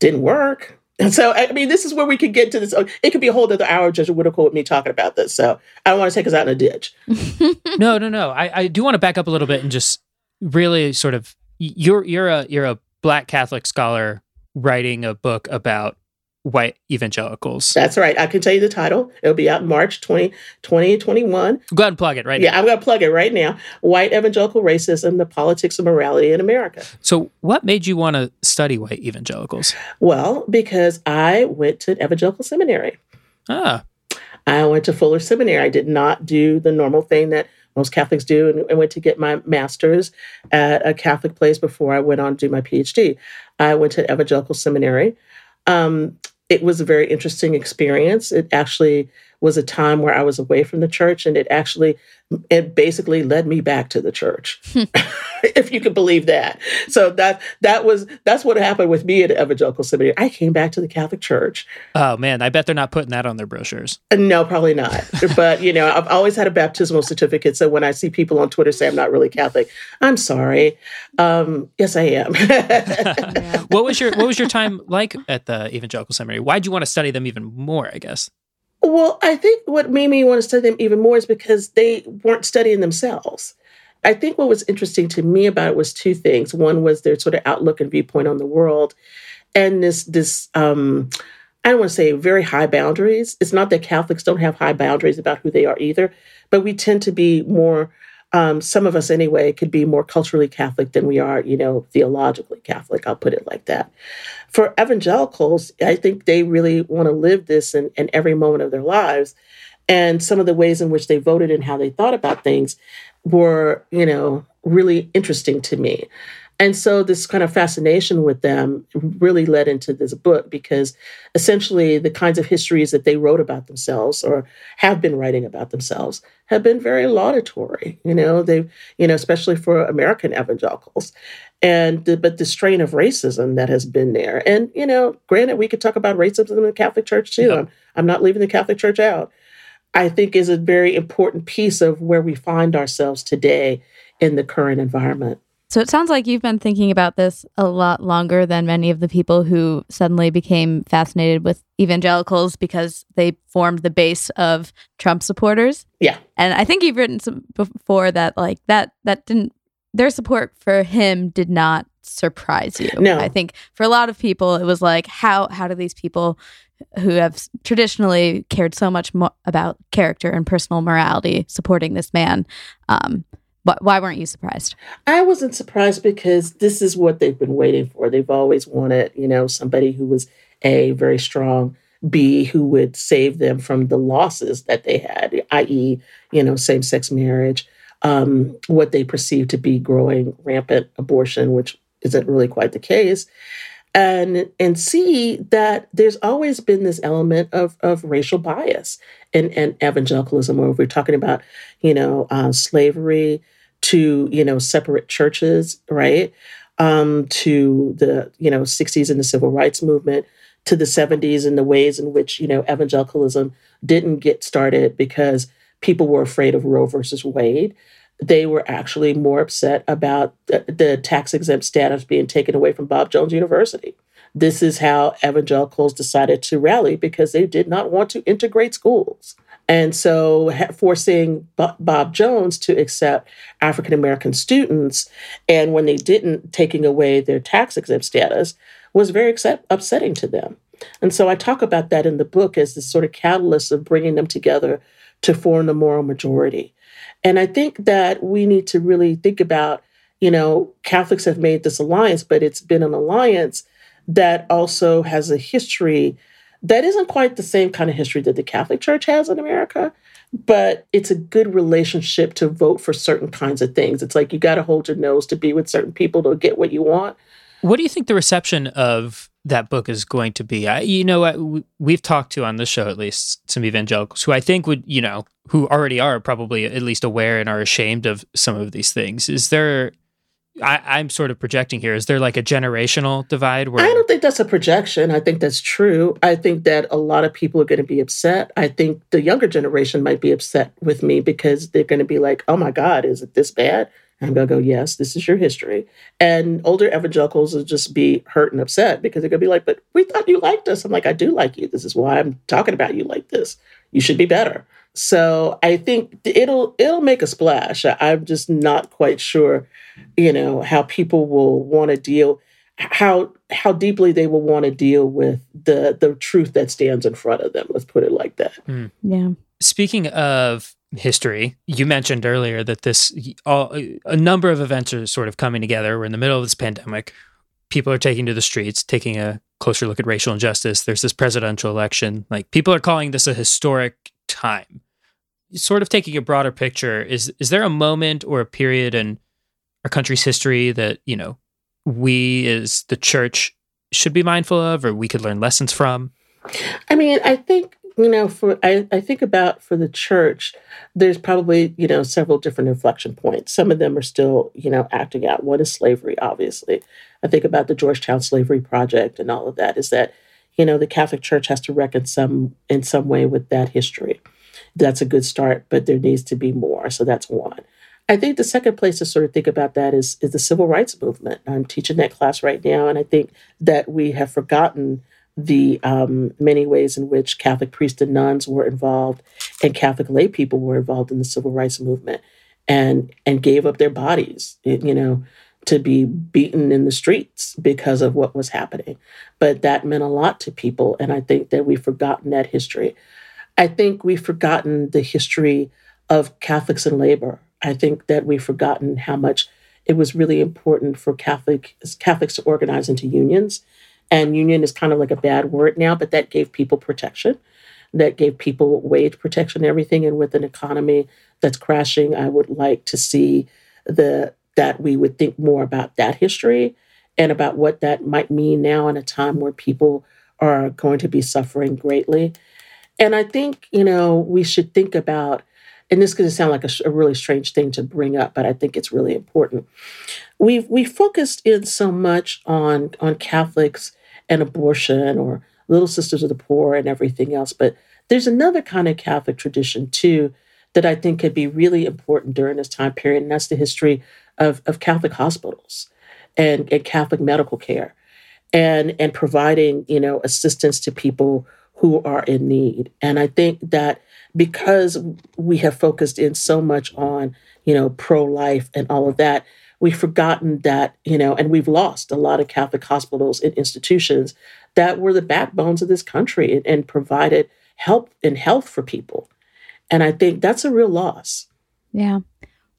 Didn't work. And so, I mean, this is where we could get to this. Oh, it could be a whole other hour, Judge Whittaker, with me talking about this. So I don't want to take us out in a ditch. no, no, no. I, I do want to back up a little bit and just really sort of you're you're a you're a black Catholic scholar writing a book about white evangelicals. That's right. I can tell you the title. It'll be out March 20, 2021. Go ahead and plug it right now. yeah, now. I'm going to plug it right now. White Evangelical Racism, the Politics of Morality in America. So, what made you want to study white evangelicals? Well, because I went to evangelical seminary. Ah. I went to Fuller Seminary. I did not do the normal thing that most Catholics do and, and went to get my master's at a Catholic place before I went on to do my PhD. I went to evangelical seminary. Um, it was a very interesting experience. It actually was a time where I was away from the church, and it actually it basically led me back to the church, hmm. if you can believe that. So that that was that's what happened with me at Evangelical Seminary. I came back to the Catholic Church. Oh man, I bet they're not putting that on their brochures. No, probably not. but you know, I've always had a baptismal certificate, so when I see people on Twitter say I'm not really Catholic, I'm sorry. Um, yes, I am. what was your What was your time like at the Evangelical Seminary? Why did you want to study them even more? I guess. Well, I think what made me want to study them even more is because they weren't studying themselves. I think what was interesting to me about it was two things. One was their sort of outlook and viewpoint on the world, and this this um, I don't want to say very high boundaries. It's not that Catholics don't have high boundaries about who they are either, but we tend to be more um, some of us anyway could be more culturally Catholic than we are, you know, theologically Catholic. I'll put it like that. For evangelicals, I think they really want to live this in, in every moment of their lives. And some of the ways in which they voted and how they thought about things were, you know, really interesting to me. And so this kind of fascination with them really led into this book because essentially the kinds of histories that they wrote about themselves or have been writing about themselves have been very laudatory, you know, they you know, especially for American evangelicals. And the, but the strain of racism that has been there. And, you know, granted, we could talk about racism in the Catholic Church too. Yeah. I'm, I'm not leaving the Catholic Church out. I think is a very important piece of where we find ourselves today in the current environment. So it sounds like you've been thinking about this a lot longer than many of the people who suddenly became fascinated with evangelicals because they formed the base of Trump supporters. Yeah. And I think you've written some before that like that that didn't their support for him did not surprise you. No. I think for a lot of people it was like how how do these people who have traditionally cared so much mo- about character and personal morality supporting this man um, why weren't you surprised? I wasn't surprised because this is what they've been waiting for. They've always wanted, you know, somebody who was A, very strong, B, who would save them from the losses that they had, i.e., you know, same sex marriage, um, what they perceive to be growing rampant abortion, which isn't really quite the case. And, and see that there's always been this element of, of racial bias in, in evangelicalism, where we're talking about, you know, uh, slavery, to you know separate churches, right? Um, to the you know 60s and the civil rights movement, to the 70s and the ways in which you know evangelicalism didn't get started because people were afraid of Roe versus Wade. They were actually more upset about the, the tax exempt status being taken away from Bob Jones University. This is how evangelicals decided to rally because they did not want to integrate schools And so forcing Bob Jones to accept African American students, and when they didn't, taking away their tax exempt status was very upsetting to them. And so I talk about that in the book as this sort of catalyst of bringing them together to form the moral majority. And I think that we need to really think about, you know, Catholics have made this alliance, but it's been an alliance that also has a history that isn't quite the same kind of history that the Catholic Church has in America, but it's a good relationship to vote for certain kinds of things. It's like you got to hold your nose to be with certain people to get what you want. What do you think the reception of that book is going to be? I, you know, we've talked to on the show at least some evangelicals who I think would, you know, who already are probably at least aware and are ashamed of some of these things. Is there I, am sort of projecting here. Is there like a generational divide? Where I don't think that's a projection. I think that's true. I think that a lot of people are going to be upset. I think the younger generation might be upset with me because they're going to be like, "Oh my God, is it this bad?" And I'm going to go, "Yes, this is your history." And older evangelicals will just be hurt and upset because they're going to be like, "But we thought you liked us." I'm like, "I do like you. This is why I'm talking about you like this. You should be better." So I think it'll it'll make a splash. I'm just not quite sure, you know, how people will want to deal how how deeply they will want to deal with the the truth that stands in front of them. Let's put it like that. Mm. Yeah. Speaking of history, you mentioned earlier that this all, a number of events are sort of coming together. We're in the middle of this pandemic. People are taking to the streets, taking a closer look at racial injustice. There's this presidential election. Like people are calling this a historic time sort of taking a broader picture, is is there a moment or a period in our country's history that you know we as the church should be mindful of, or we could learn lessons from? I mean, I think you know, for I, I think about for the church, there's probably you know several different inflection points. Some of them are still you know acting out. One is slavery, obviously. I think about the Georgetown Slavery Project and all of that. Is that you know the Catholic Church has to reckon some in some way with that history that's a good start, but there needs to be more. So that's one. I think the second place to sort of think about that is is the civil rights movement. I'm teaching that class right now, and I think that we have forgotten the um, many ways in which Catholic priests and nuns were involved, and Catholic lay people were involved in the civil rights movement, and and gave up their bodies, you know, to be beaten in the streets because of what was happening. But that meant a lot to people, and I think that we've forgotten that history. I think we've forgotten the history of Catholics in labor. I think that we've forgotten how much it was really important for Catholic Catholics to organize into unions. And union is kind of like a bad word now, but that gave people protection. That gave people wage protection and everything. And with an economy that's crashing, I would like to see the that we would think more about that history and about what that might mean now in a time where people are going to be suffering greatly. And I think, you know, we should think about, and this to sound like a, a, really strange thing to bring up, but I think it's really important. We've we focused in so much on on Catholics and abortion or Little Sisters of the Poor and everything else, but there's another kind of Catholic tradition too that I think could be really important during this time period, and that's the history of, of Catholic hospitals and, and Catholic medical care and and providing, you know, assistance to people who are in need. And I think that because we have focused in so much on, you know, pro life and all of that, we've forgotten that, you know, and we've lost a lot of Catholic hospitals and institutions that were the backbones of this country and, and provided help and health for people. And I think that's a real loss. Yeah.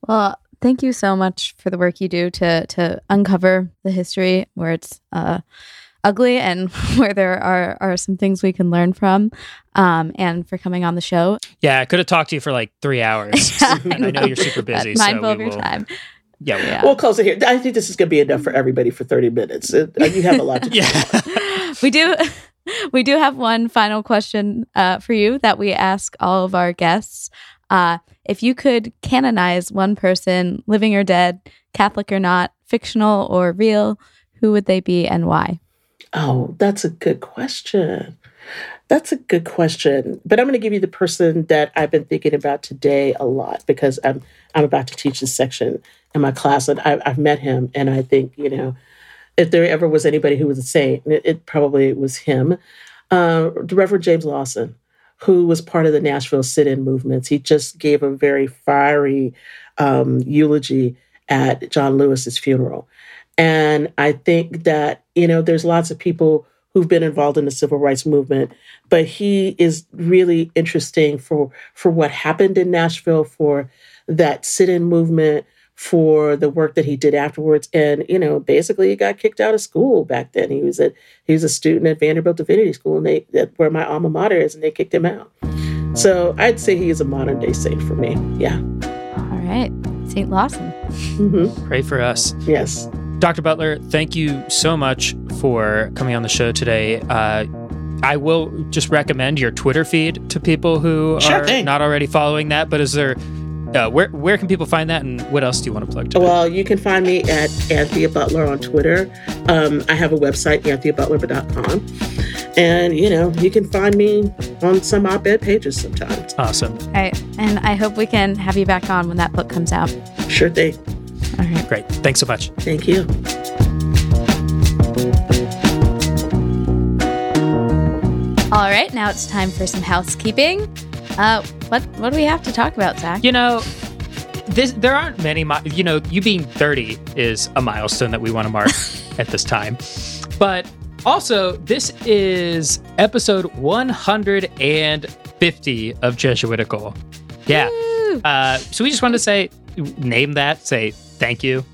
Well, thank you so much for the work you do to to uncover the history where it's uh ugly and where there are are some things we can learn from um, and for coming on the show yeah i could have talked to you for like three hours I, know. I, know. you're super busy mindful so of your will... time yeah, yeah, we'll close it here. I think this is going to be enough for everybody for 30 minutes. Uh, you have a lot to yeah. we do we do have one final question uh, for you that we ask all of our guests. Uh, if you could canonize one person, living or dead, Catholic or not, fictional or real, who would they be and why? Oh, that's a good question. That's a good question. But I'm going to give you the person that I've been thinking about today a lot because I'm I'm about to teach this section in my class, and I, have met him, and I think you know, if there ever was anybody who was a saint, it, it probably was him. Uh, Reverend James Lawson who was part of the Nashville sit-in movements. He just gave a very fiery um, eulogy at John Lewis's funeral. And I think that, you know, there's lots of people who've been involved in the civil rights movement, but he is really interesting for for what happened in Nashville, for that sit-in movement, for the work that he did afterwards. And, you know, basically he got kicked out of school back then. He was at he was a student at Vanderbilt Divinity School and they that where my alma mater is, and they kicked him out. So I'd say he is a modern day saint for me. Yeah. All right. St. Lawson. Mm-hmm. Pray for us. Yes. Dr. Butler, thank you so much for coming on the show today. Uh, I will just recommend your Twitter feed to people who Sure are thing. not already following that. But is there, uh, where where can people find that, and what else do you want to plug today? Well, you can find me at Anthea Butler on Twitter. Um, I have a website, antheabutler.com. And, you know, you can find me on some op ed pages sometimes. awesome, All right. And I hope we can have you back on when that book comes out. Sure thing. All right. great, thanks so much. Thank you. All right. Now it's time for some housekeeping. Uh, what what do we have to talk about, Zach? You know, this there aren't many. Mi- you know, you being thirty is a milestone that we want to mark at this time, but also this is episode one hundred and fifty of Jesuitical. Yeah. Uh, so we just wanted to say, name that, say thank you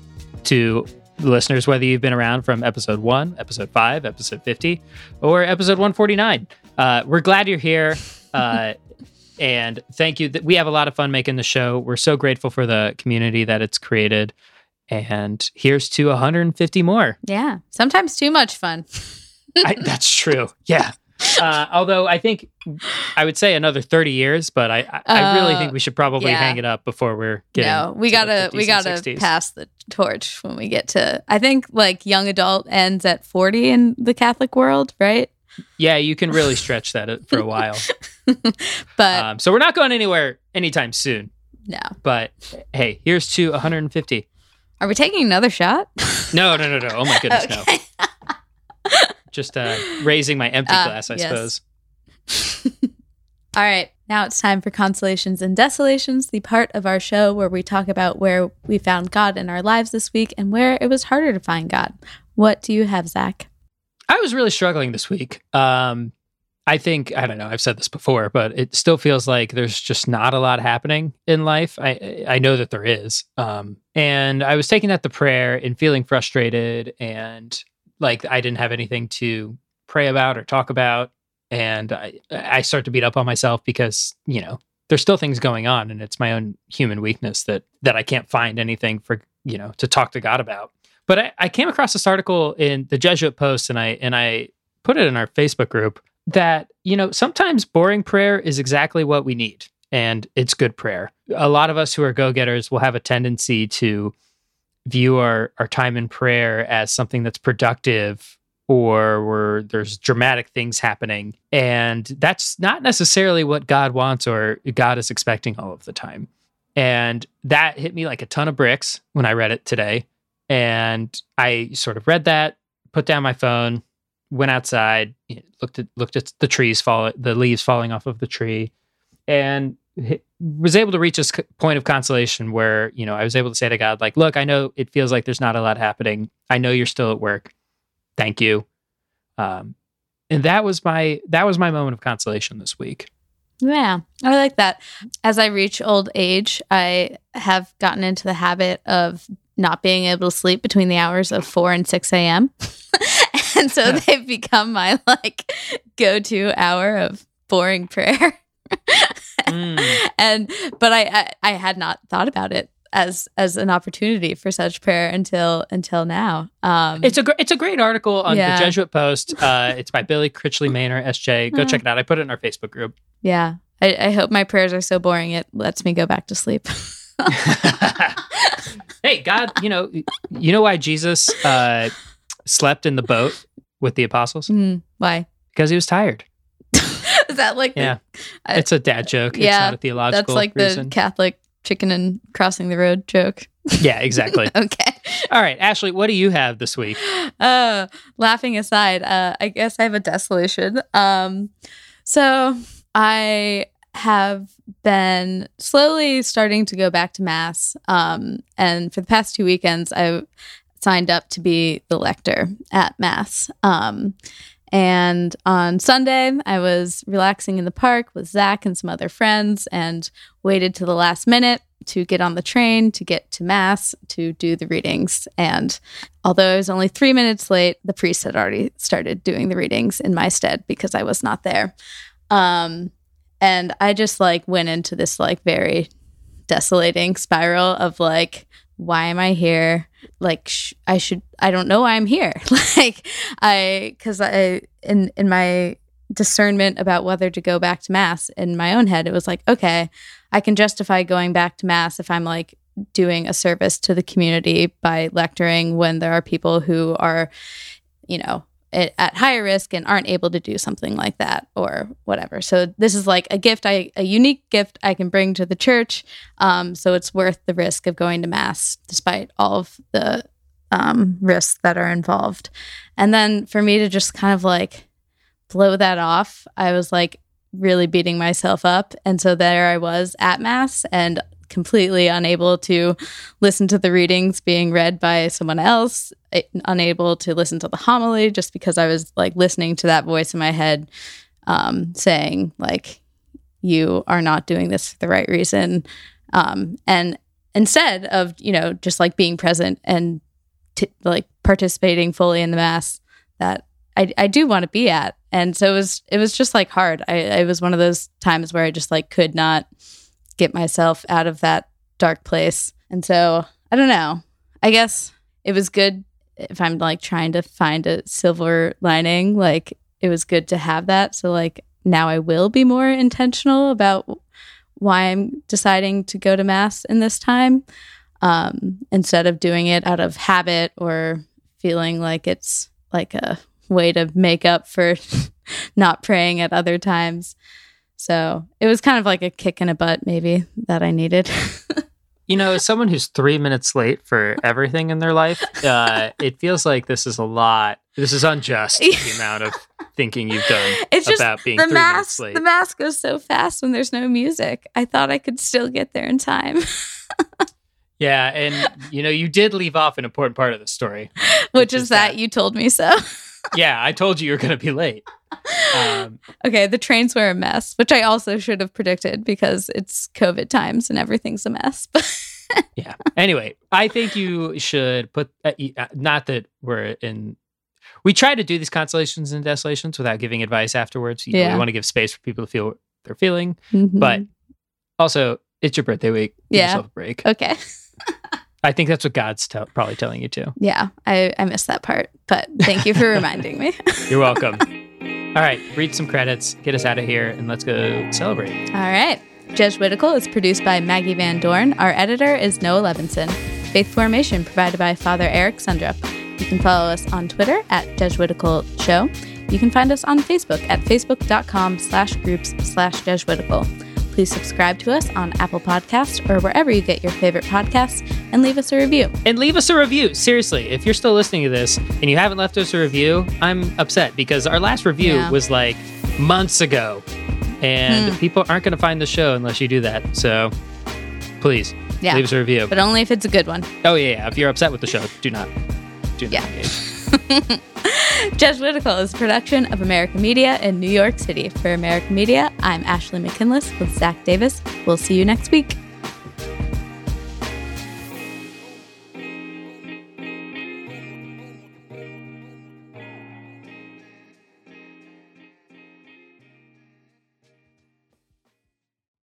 to the listeners, whether you've been around from episode one, episode five, episode 50, or episode 149. Uh, we're glad you're here. Uh, and thank you. We have a lot of fun making the show. We're so grateful for the community that it's created. And here's to 150 more. Yeah. Sometimes too much fun. I, that's true. Yeah. Uh, although I think I would say another 30 years, but I, I, I really Uh, think we should probably yeah. hang it up before we're getting. no, we to gotta 50s we gotta 60s. pass the torch when we get to. I think like young adult ends at forty in the Catholic world, right? Yeah, you can really stretch that for a while. But Um, so we're not going anywhere anytime soon. no, But hey, here's to 150. are we taking another shot? No, no, no, no. Oh my goodness, no. Just uh, raising my empty Uh, glass, I yes. suppose. All right, now it's time for Consolations and Desolations, the part of our show where we talk about where we found God in our lives this week and where it was harder to find God. What do you have, Zach? I was really struggling this week. Um, I think I don't know. I've said this before, but it still feels like there's just not a lot happening in life. I I know that there is, um, and I was taking that to prayer and feeling frustrated and like I didn't have anything to pray about or talk about, and I I start to beat up on myself because you know there's still things going on, and it's my own human weakness that that I can't find anything for you know to talk to God about. But I, I came across this article in the Jesuit Post, and I and I put it in our Facebook group that you know sometimes boring prayer is exactly what we need, and it's good prayer. A lot of us who are go getters will have a tendency to view our our time in prayer as something that's productive or where there's dramatic things happening. And that's not necessarily what god wants or god is expecting all of the time. And that hit me like a ton of bricks when i read it today. And I sort of read that, put down my phone, went outside, looked at looked at the trees fall, the leaves falling off of the tree, and was able to reach this point of consolation where you know I was able to say to God, like, "Look, I know it feels like there's not a lot happening. I know you're still at work. Thank you." Um, and that was my that was my moment of consolation this week. Yeah, I like that. As I reach old age, I have gotten into the habit of not being able to sleep between the hours of 4 and 6 a.m. and so they've become my like go to hour of boring prayer. Mm. and but I, I I had not thought about it as as an opportunity for such prayer until until now. Um It's a gr- it's a great article on Yeah. the Jesuit Post. Uh, it's by Billy Critchley Menor, SJ. Go Uh. check it out. I put it in our Facebook group. yeah. I, I hope my prayers are so boring it lets me go back to sleep. hey, God, you know, you know why Jesus uh, slept in the boat with the apostles? Mm, why? Because he was tired. Is that like the- Yeah, I- it's a dad joke. it's yeah, not a theological That's like reason. the Catholic chicken and crossing the road joke. yeah, exactly. Okay. All right, Ashley, what do you have this week? Uh, laughing aside, uh, I guess I have a desolation. Um, so I have been slowly starting to go back to mass. Um, and for the past two weekends, I signed up to be the lector at mass. Um, and on Sunday, I was relaxing in the park with Zach and some other friends and waited to the last minute to get on the train to get to Mass to do the readings. And although I was only three minutes late, the priest had already started doing the readings in my stead because I was not there. Um, and I just like went into this like very desolating spiral of like, why am I here? Like, sh- I should, I don't know why I'm here. like, I, cause I, in, in my discernment about whether to go back to mass in my own head, it was like, okay, I can justify going back to mass if I'm like doing a service to the community by lecturing when there are people who are, you know, at higher risk and aren't able to do something like that or whatever. So this is like a gift, I a unique gift I can bring to the church. Um, so it's worth the risk of going to mass, despite all of the um, risks that are involved. And then for me to just kind of like blow that off, I was like really beating myself up. And so there I was at Mass and completely unable to listen to the readings being read by someone else, eh, unable to listen to the homily just because I was like listening to that voice in my head um, saying, like, you are not doing this for the right reason. Um, and instead of, you know, just like being present and t- like participating fully in the Mass that I, I do want to be at. And so it was it was just like hard. I it was one of those times where I just like could not get myself out of that dark place. And so I don't know. I guess it was good if I'm like trying to find a silver lining, like it was good to have that. So like now I will be more intentional about why I'm deciding to go to mass in this time um, instead of doing it out of habit or feeling like it's like a way to make up for not praying at other times. So it was kind of like a kick in a butt, maybe that I needed. you know, as someone who's three minutes late for everything in their life, uh, it feels like this is a lot. This is unjust. the amount of thinking you've done it's about just, being the three mass, minutes late. The mass goes so fast when there's no music. I thought I could still get there in time. yeah, and you know, you did leave off an important part of the story, which, which is, is that, that you told me so yeah, I told you you were going to be late. Um, okay, the trains were a mess, which I also should have predicted because it's COVID times and everything's a mess. yeah. Anyway, I think you should put, uh, uh, not that we're in, we try to do these consolations and desolations without giving advice afterwards. You yeah. Know, we want to give space for people to feel what they're feeling. Mm-hmm. But also, it's your birthday week. Give yeah. yourself a break. Okay. I think that's what God's probably telling you too. Yeah, I, I missed that part, but thank you for reminding me. You're welcome. All right, read some credits, get us out of here, and let's go celebrate. All right. Jesuitical is produced by Maggie Van Dorn. Our editor is Noah Levinson. Faith Formation provided by Father Eric Sundrup. You can follow us on Twitter at Jesuitical Show. You can find us on Facebook at facebook.com slash groups slash Jesuitical. Please subscribe to us on Apple Podcasts or wherever you get your favorite podcasts and leave us a review. And leave us a review. Seriously, if you're still listening to this and you haven't left us a review, I'm upset because our last review yeah. was like months ago. And hmm. people aren't going to find the show unless you do that. So please yeah. leave us a review. But only if it's a good one. Oh, yeah. yeah. If you're upset with the show, do not. Do not yeah. engage. Jesuitical is a production of American Media in New York City. For American Media, I'm Ashley McKinless with Zach Davis. We'll see you next week.